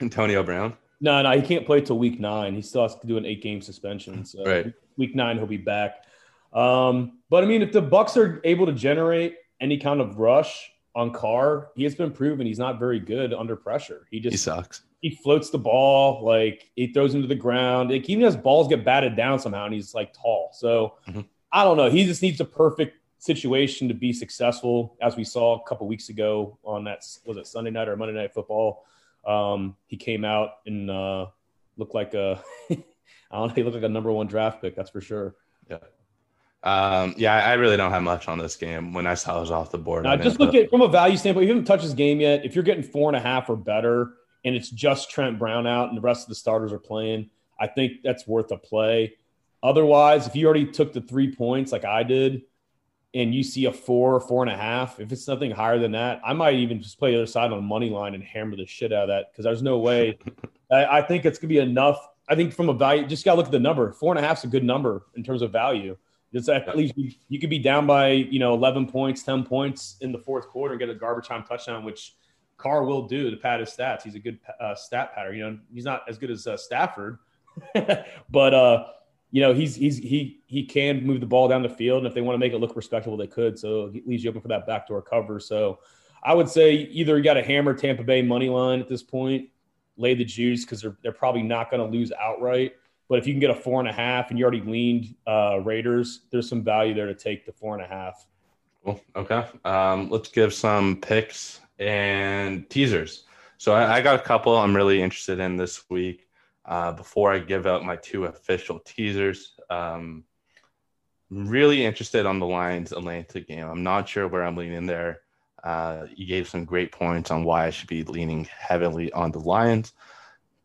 Antonio Brown. No, no, he can't play till week nine. He still has to do an eight game suspension. So Right. week nine he'll be back. Um, but I mean, if the Bucks are able to generate any kind of rush on Carr, he has been proven he's not very good under pressure. He He just sucks. He floats the ball, like he throws him to the ground. Like, even his balls get batted down somehow, and he's like tall. So Mhm. I don't know. He just needs a perfect situation to be successful, as we saw a couple weeks ago on that was it Sunday night or Monday night football. Um, he came out and uh, looked like a *laughs* I don't know. He looked like a number one draft pick. That's for sure. Yeah. Um, yeah, I really don't have much on this game. When I saw it was off the board, Now, I just look at from a value standpoint. If you haven't touched his game yet, if you're getting four and a half or better, and it's just Trent Brown out and the rest of the starters are playing, I think that's worth a play. Otherwise, if you already took the three points like I did, and you see a four, four and a half, if it's nothing higher than that, I might even just play the other side on the money line and hammer the shit out of that because there's no way. *laughs* I, I think it's gonna be enough. I think from a value, just gotta look at the number. Four and a half is a good number in terms of value. It's at least you, you could be down by you know 11 points, 10 points in the fourth quarter and get a garbage time touchdown, which Carr will do to pad his stats. He's a good uh, stat patter. You know, he's not as good as uh, Stafford, *laughs* but uh, you know he's he's he he can move the ball down the field, and if they want to make it look respectable, they could. So he leaves you open for that backdoor cover. So I would say either you got to hammer Tampa Bay money line at this point, lay the juice because they're they're probably not going to lose outright. But if you can get a four and a half and you already leaned uh, Raiders, there's some value there to take the four and a half. Cool. Okay. Um, let's give some picks and teasers. So I, I got a couple I'm really interested in this week. Uh, before I give out my two official teasers, um, I'm really interested on the Lions Atlanta game. I'm not sure where I'm leaning there. Uh, you gave some great points on why I should be leaning heavily on the Lions,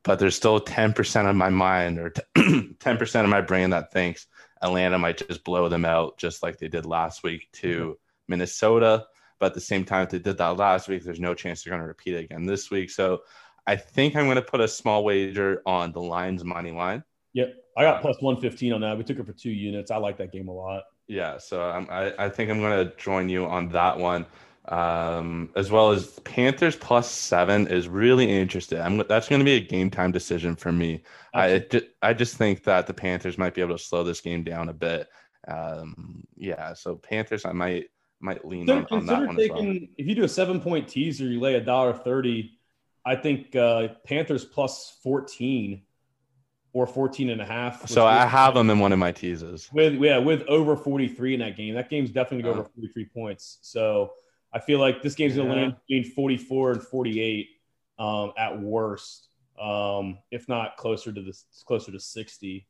but there's still 10% of my mind or 10% *clears throat* of my brain that thinks Atlanta might just blow them out, just like they did last week to mm-hmm. Minnesota. But at the same time, if they did that last week, there's no chance they're going to repeat it again this week. So I think I'm going to put a small wager on the Lions money line. Yep. I got plus 115 on that. We took it for two units. I like that game a lot. Yeah. So I'm, I, I think I'm going to join you on that one um, as well as Panthers plus seven is really interesting. I'm, that's going to be a game time decision for me. I I just think that the Panthers might be able to slow this game down a bit. Um, yeah, so Panthers, I might might lean consider, on, on that one. Taking, well. If you do a seven point teaser, you lay a dollar thirty. I think uh, Panthers plus fourteen or 14 and a half. So I have them in one of my teasers. With yeah, with over 43 in that game. That game's definitely going to go over 43 points. So I feel like this game's going to yeah. land between 44 and 48 um, at worst, um, if not closer to this, closer to 60.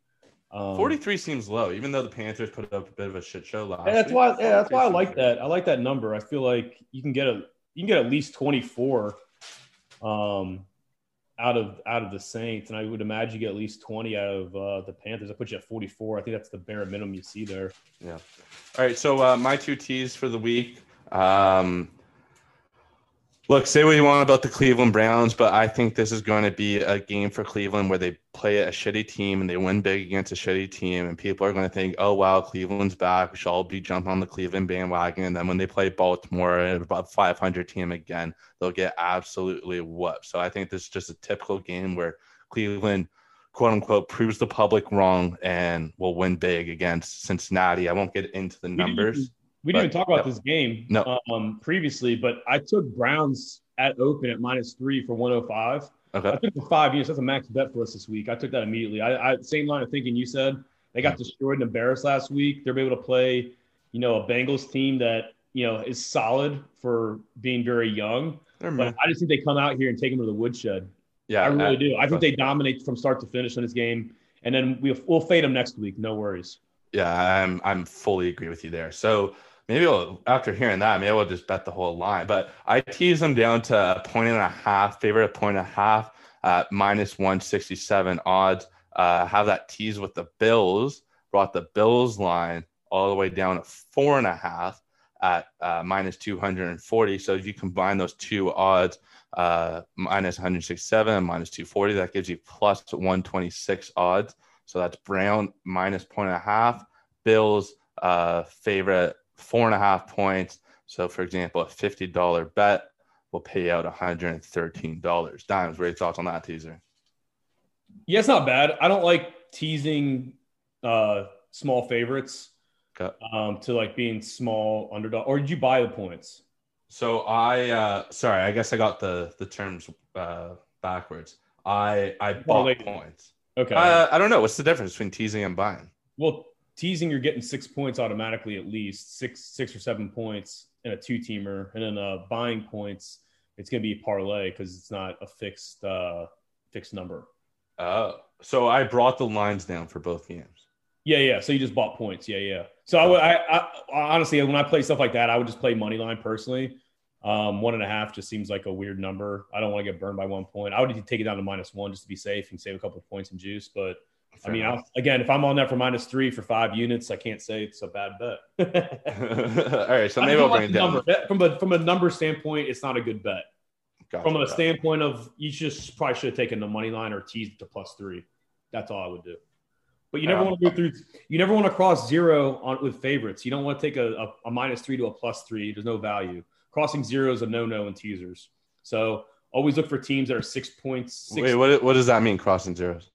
Um, 43 seems low, even though the Panthers put up a bit of a shit show last. Yeah, that's week. why. Yeah, that's why I like that. I like that number. I feel like you can get a you can get at least 24 um, out of out of the Saints, and I would imagine you get at least 20 out of uh, the Panthers. I put you at 44. I think that's the bare minimum you see there. Yeah. All right. So uh, my two T's for the week. Um, look, say what you want about the Cleveland Browns, but I think this is going to be a game for Cleveland where they play a shitty team and they win big against a shitty team, and people are going to think, "Oh wow, Cleveland's back. We should all be jumping on the Cleveland bandwagon." And then when they play Baltimore, about 500 team again, they'll get absolutely whooped. So I think this is just a typical game where Cleveland quote unquote proves the public wrong and will win big against Cincinnati. I won't get into the numbers. We didn't even talk about this game no. um, previously, but I took Browns at open at minus three for 105. Okay. I took the five units. That's a max bet for us this week. I took that immediately. I, I same line of thinking you said. They got destroyed and embarrassed last week. They're able to play, you know, a Bengals team that you know is solid for being very young. But I just think they come out here and take them to the woodshed. Yeah, I really I, do. I think they dominate from start to finish in this game, and then we'll, we'll fade them next week. No worries. Yeah, I'm I'm fully agree with you there. So maybe I'll, after hearing that, maybe we'll just bet the whole line. But I tease them down to a point and a half, favorite a point and a half at minus 167 odds. Uh, have that tease with the Bills, brought the Bills line all the way down at four and a half at uh, minus 240. So if you combine those two odds, uh, minus 167 and minus 240, that gives you plus 126 odds. So that's Brown minus point and a half, Bills uh, favorite four and a half points. So, for example, a $50 bet will pay out $113. Dimes, what are your thoughts on that teaser? Yeah, it's not bad. I don't like teasing uh, small favorites okay. um, to like being small underdog. Or did you buy the points? So I, uh, sorry, I guess I got the the terms uh, backwards. I I bought well, points. Okay. Uh, I don't know. What's the difference between teasing and buying? Well, teasing you're getting six points automatically at least six six or seven points in a two teamer and then uh buying points it's going to be parlay because it's not a fixed uh fixed number oh so i brought the lines down for both games yeah yeah so you just bought points yeah yeah so I would I, I honestly when i play stuff like that i would just play money line personally um, one and a half just seems like a weird number. I don't want to get burned by one point. I would take it down to minus one just to be safe and save a couple of points in juice. But Fair I mean, I'll, again, if I'm on that for minus three for five units, I can't say it's a bad bet. *laughs* All right, so maybe I'll bring it down. Number. From a from a number standpoint, it's not a good bet. Gotcha, from a gotcha. standpoint of you just probably should have taken the money line or teased to plus three. That's all I would do. But you never want to go through. You never want to cross zero on with favorites. You don't want to take a, a, a minus three to a plus three. There's no value. Crossing zero is a no no in teasers. So always look for teams that are six points. Six Wait, what, what does that mean? Crossing zeros?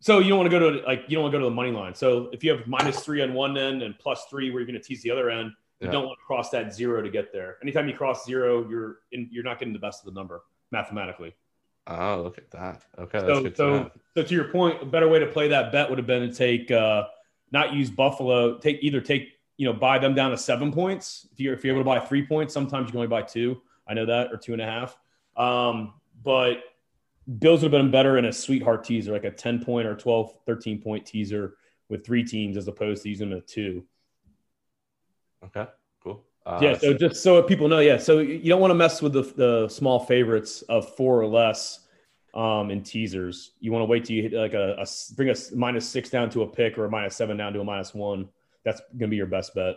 So you don't want to go to like you don't want to go to the money line. So if you have minus three on one end and plus three where you're going to tease the other end, you yeah. don't want to cross that zero to get there. Anytime you cross zero, you're in, you're not getting the best of the number mathematically. Oh, look at that. Okay, so so, to so to your point, a better way to play that bet would have been to take uh, not use Buffalo. Take either take you know buy them down to seven points. If you're if you're able to buy three points, sometimes you can only buy two. I know that or two and a half. Um, but Bills would have been better in a sweetheart teaser, like a 10 point or 12, 13 point teaser with three teams as opposed to using a two. Okay, cool. Uh, yeah, so just so people know, yeah, so you don't want to mess with the, the small favorites of four or less um, in teasers. You want to wait till you hit like a, a bring a minus six down to a pick or a minus seven down to a minus one. That's going to be your best bet.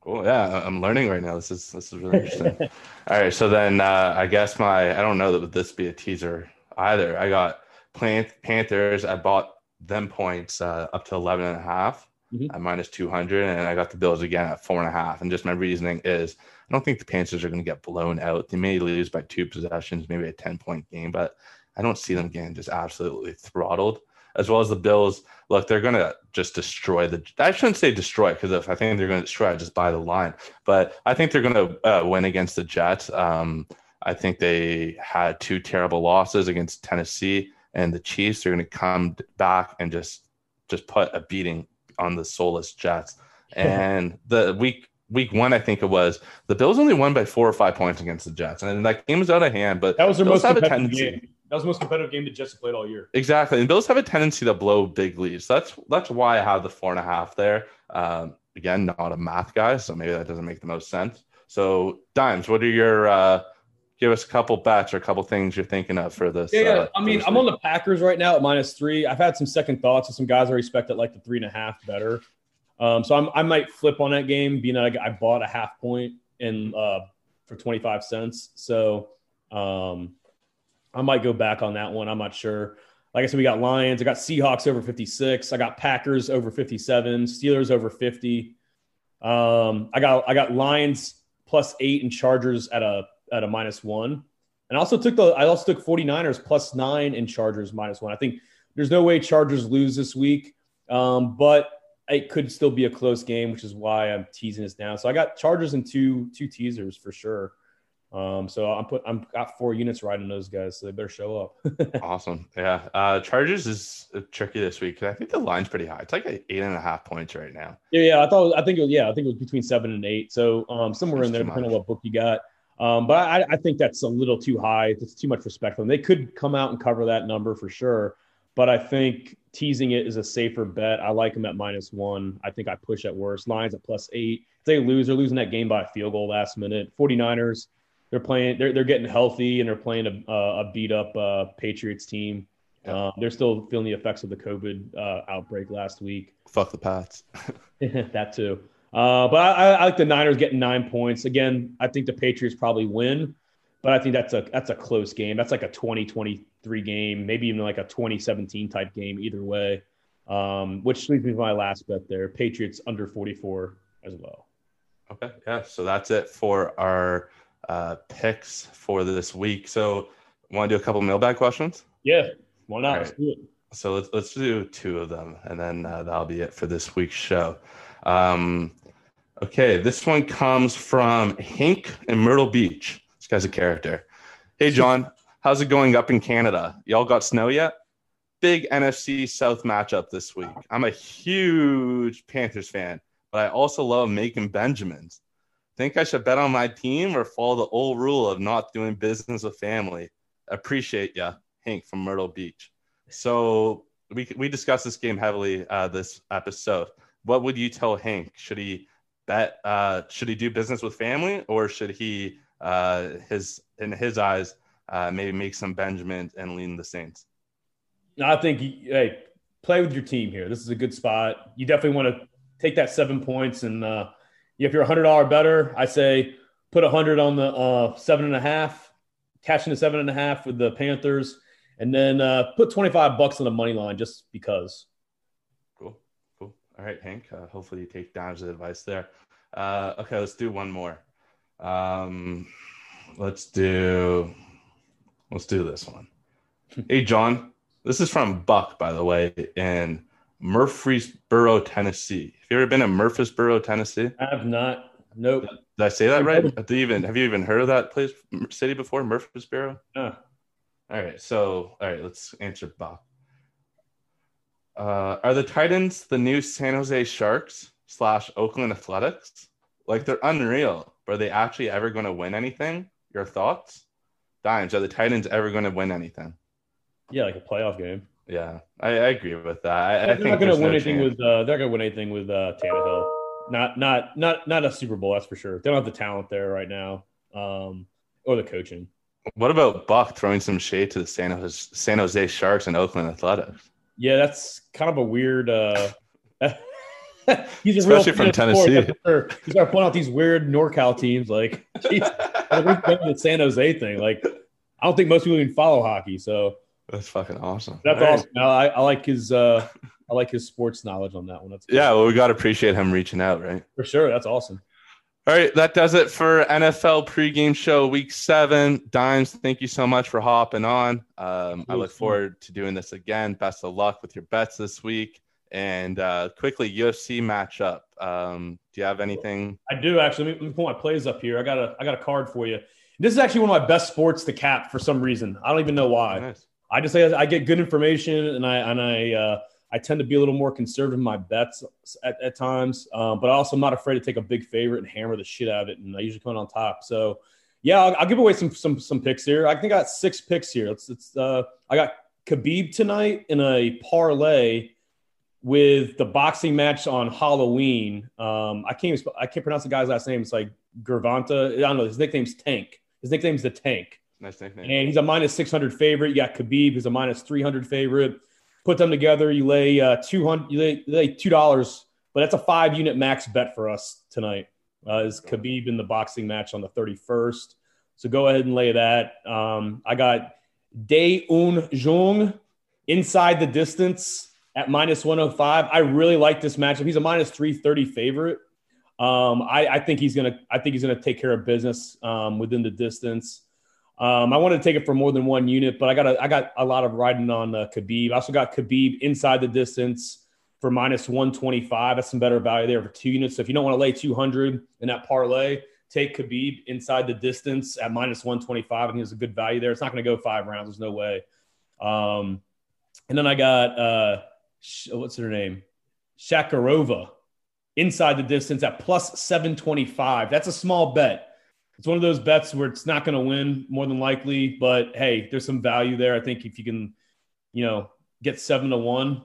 Cool. Yeah, I'm learning right now. This is this is really interesting. *laughs* All right, so then uh, I guess my I don't know that would this be a teaser either. I got Panthers. I bought them points uh, up to 11 and a half mm-hmm. at minus 200, and I got the Bills again at four and a half. And just my reasoning is I don't think the Panthers are going to get blown out. They may lose by two possessions, maybe a 10 point game, but I don't see them getting just absolutely throttled. As well as the Bills, look, they're going to just destroy the. I shouldn't say destroy because if I think they're going to destroy, I just buy the line. But I think they're going to uh, win against the Jets. Um, I think they had two terrible losses against Tennessee and the Chiefs. They're going to come back and just just put a beating on the soulless Jets. *laughs* And the week week one, I think it was, the Bills only won by four or five points against the Jets. And that game was out of hand, but that was their Bills most competitive game. That was the most competitive game the Jets have played all year. Exactly. And Bills have a tendency to blow big leads. That's that's why I have the four and a half there. Um, again, not a math guy, so maybe that doesn't make the most sense. So, Dimes, what are your uh, give us a couple bets or a couple things you're thinking of for this? Yeah, yeah. Uh, I mean, I'm on the Packers right now at minus three. I've had some second thoughts of some guys I respect at like the three and a half better. Um, so I'm, i might flip on that game, being that I, I bought a half point in uh, for 25 cents. So um, I might go back on that one. I'm not sure. Like I said, we got Lions. I got Seahawks over 56. I got Packers over 57. Steelers over 50. Um, I got I got Lions plus eight and Chargers at a at a minus one. And I also took the I also took 49ers plus nine and Chargers minus one. I think there's no way Chargers lose this week. Um, but it could still be a close game, which is why I'm teasing this now. So I got Chargers and two two teasers for sure. Um, so I'm put I'm got four units riding those guys, so they better show up. *laughs* awesome, yeah. Uh, Chargers is tricky this week because I think the line's pretty high. It's like eight and a half points right now. Yeah, yeah. I thought I think it was, yeah I think it was between seven and eight. So um, somewhere that's in there, depending on what book you got. Um, but I, I think that's a little too high. It's too much respect for them. They could come out and cover that number for sure. But I think teasing it is a safer bet. I like them at minus one. I think I push at worst. Lions at plus eight. If they lose, they're losing that game by a field goal last minute. 49ers, they're playing, they're, they're getting healthy and they're playing a, a beat up uh, Patriots team. Uh, they're still feeling the effects of the COVID uh, outbreak last week. Fuck the Pats. *laughs* that too. Uh, but I, I, like the Niners getting nine points. Again, I think the Patriots probably win, but I think that's a that's a close game. That's like a 2023 game, maybe even like a 2017 type game, either way. Um, which leads me to my last bet there. Patriots under 44 as well. Okay. Yeah. So that's it for our uh, picks for this week. So want to do a couple mailbag questions? Yeah. Why not? Right. Let's do it. So let's, let's do two of them, and then uh, that'll be it for this week's show. Um, Okay, this one comes from Hank in Myrtle Beach. This guy's a character. Hey, John, *laughs* how's it going up in Canada? Y'all got snow yet? Big NFC South matchup this week. I'm a huge Panthers fan, but I also love making Benjamins. Think I should bet on my team or follow the old rule of not doing business with family? Appreciate ya, Hank from Myrtle Beach. So we we discussed this game heavily uh, this episode. What would you tell Hank? Should he bet uh, should he do business with family or should he uh, his in his eyes uh, maybe make some Benjamin and lean the Saints? No, I think hey, play with your team here. This is a good spot. You definitely want to take that seven points and uh, if you're a hundred dollar better, I say put a hundred on the uh, seven and a half, cashing the seven and a half with the Panthers, and then uh, put twenty five bucks on the money line just because. All right, Hank. Uh, hopefully you take Don's advice there. Uh, okay, let's do one more. Um, let's do let's do this one. *laughs* hey, John. This is from Buck, by the way, in Murfreesboro, Tennessee. Have you ever been in Murfreesboro, Tennessee? I have not. Nope. Did I say that right? Have you even have you even heard of that place city before, Murfreesboro? Yeah. All right. So, all right, let's answer Buck. Uh, are the Titans the new San Jose Sharks slash Oakland Athletics? Like they're unreal. But are they actually ever going to win anything? Your thoughts? Dimes, are the Titans ever going to win anything? Yeah, like a playoff game. Yeah, I, I agree with that. I, think they're think not going to win no anything chance. with. Uh, they're going to win anything with uh, Tannehill. Not, not, not, not a Super Bowl. That's for sure. They don't have the talent there right now, um, or the coaching. What about Buck throwing some shade to the San Jose, San Jose Sharks and Oakland Athletics? Yeah, that's kind of a weird. Uh, *laughs* he's a Especially from Tennessee. Sure. He started pointing out these weird NorCal teams. Like, *laughs* geez, like we're going to the San Jose thing. Like, I don't think most people even follow hockey. So That's fucking awesome. that's awesome. I, I like his. Uh, I like his sports knowledge on that one. That's Yeah, well, we got to appreciate him reaching out, right? for sure. That's awesome. All right, that does it for NFL pregame show week seven. Dimes, thank you so much for hopping on. Um, I look forward to doing this again. Best of luck with your bets this week. And uh, quickly, UFC matchup. Um, do you have anything? I do actually. Let me, let me pull my plays up here. I got a I got a card for you. This is actually one of my best sports to cap for some reason. I don't even know why. Nice. I just say I get good information, and I and I uh, I tend to be a little more conservative in my bets at, at times. Um, but I also, I'm not afraid to take a big favorite and hammer the shit out of it, and I usually come out on top. So, yeah, I'll, I'll give away some some some picks here. I think I got six picks here. It's it's uh, I got Khabib tonight in a parlay with the boxing match on Halloween. Um, I can't even, I can't pronounce the guy's last name. It's like Gervonta. I don't know. His nickname's Tank. His nickname's the Tank. Nice nickname. And he's a minus 600 favorite. You got Khabib, who's a minus 300 favorite. Put them together, you lay uh, 200, you lay, lay $2, but that's a five unit max bet for us tonight. Uh, is Khabib in the boxing match on the 31st. So go ahead and lay that. Um, I got Dae Un Jung inside the distance at minus 105. I really like this matchup. He's a minus 330 favorite. Um, I, I think he's gonna. I think he's gonna take care of business um, within the distance. Um, I wanted to take it for more than one unit, but I got a, I got a lot of riding on uh, Khabib. I also got Khabib inside the distance for minus 125. That's some better value there for two units. So if you don't want to lay 200 in that parlay, take Khabib inside the distance at minus 125. I think there's a good value there. It's not going to go five rounds. There's no way. Um, and then I got uh, what's her name, Shakirova inside the distance at plus 725. That's a small bet. It's one of those bets where it's not going to win more than likely, but hey, there's some value there. I think if you can, you know, get seven to one,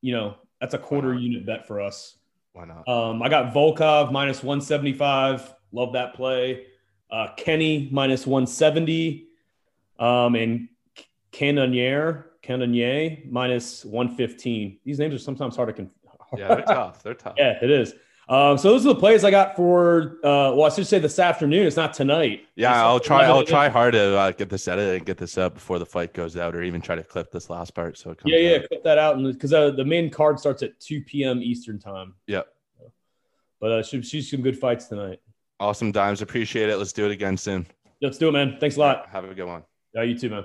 you know, that's a quarter unit bet for us. Why not? Um, I got Volkov minus 175. Love that play. Uh, Kenney minus 170. Um, and Cannonier, Cannonier minus 115. These names are sometimes hard to con- yeah, they're *laughs* tough. They're tough. yeah, it is. Um, so those are the plays I got for. Uh, well, I should say this afternoon. It's not tonight. Yeah, It's I'll try. I'll try hard to uh, get this edited and get this up before the fight goes out, or even try to clip this last part so it comes. Yeah, yeah. out. Clip that out, and because uh, the main card starts at 2 p.m. Eastern time. Yep. But uh, should shoot some good fights tonight. Awesome dimes. Appreciate it. Let's do it again soon. Let's do it, man. Thanks a lot. Have a good one. Yeah, you too, man.